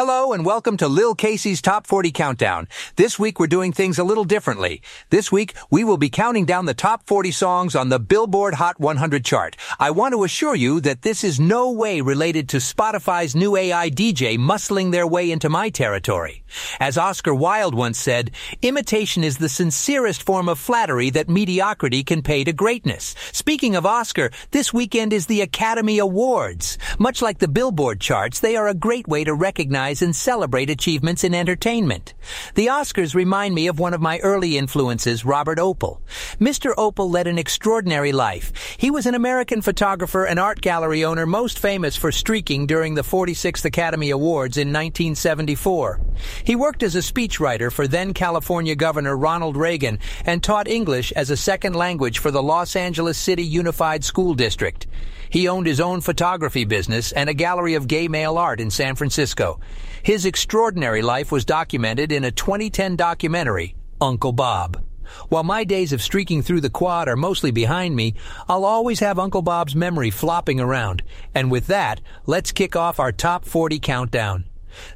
Hello and welcome to Lil Casey's Top 40 Countdown. This week we're doing things a little differently. This week we will be counting down the top 40 songs on the Billboard Hot 100 chart. I want to assure you that this is no way related to Spotify's new AI DJ muscling their way into my territory. As Oscar Wilde once said, imitation is the sincerest form of flattery that mediocrity can pay to greatness. Speaking of Oscar, this weekend is the Academy Awards. Much like the Billboard charts, they are a great way to recognize recognize and celebrate achievements in entertainment. The Oscars remind me of one of my early influences, Robert Opel. Mr. Opel led an extraordinary life. He was an American photographer and art gallery owner most famous for streaking during the 46th Academy Awards in 1974. He worked as a speechwriter for then California Governor Ronald Reagan and taught English as a second language for the Los Angeles City Unified School District. He owned his own photography business and a gallery of gay male art in San Francisco. His extraordinary life was documented in a 2010 documentary, Uncle Bob. While my days of streaking through the quad are mostly behind me, I'll always have Uncle Bob's memory flopping around. And with that, let's kick off our top 40 countdown.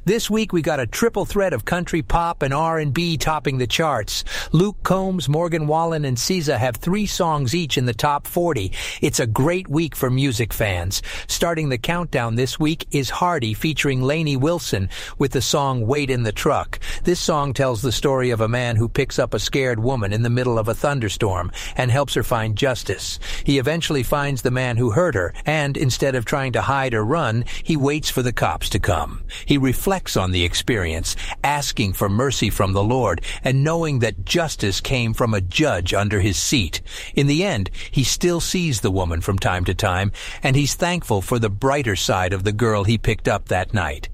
This week we got a triple threat of country pop and R&B topping the charts. Luke Combs, Morgan Wallen, and SZA have three songs each in the top 40. It's a great week for music fans. Starting the countdown this week is Hardy featuring Lainey Wilson with the song Wait in the Truck. This song tells the story of a man who picks up a scared woman in the middle of a thunderstorm and helps her find justice. He eventually finds the man who hurt her and instead of trying to hide or run, he waits for the cops to come. He reflects on the experience, asking for mercy from the Lord and knowing that justice came from a judge under his seat. In the end, he still sees the woman from time to time, and he's thankful for the brighter side of the girl he picked up that night.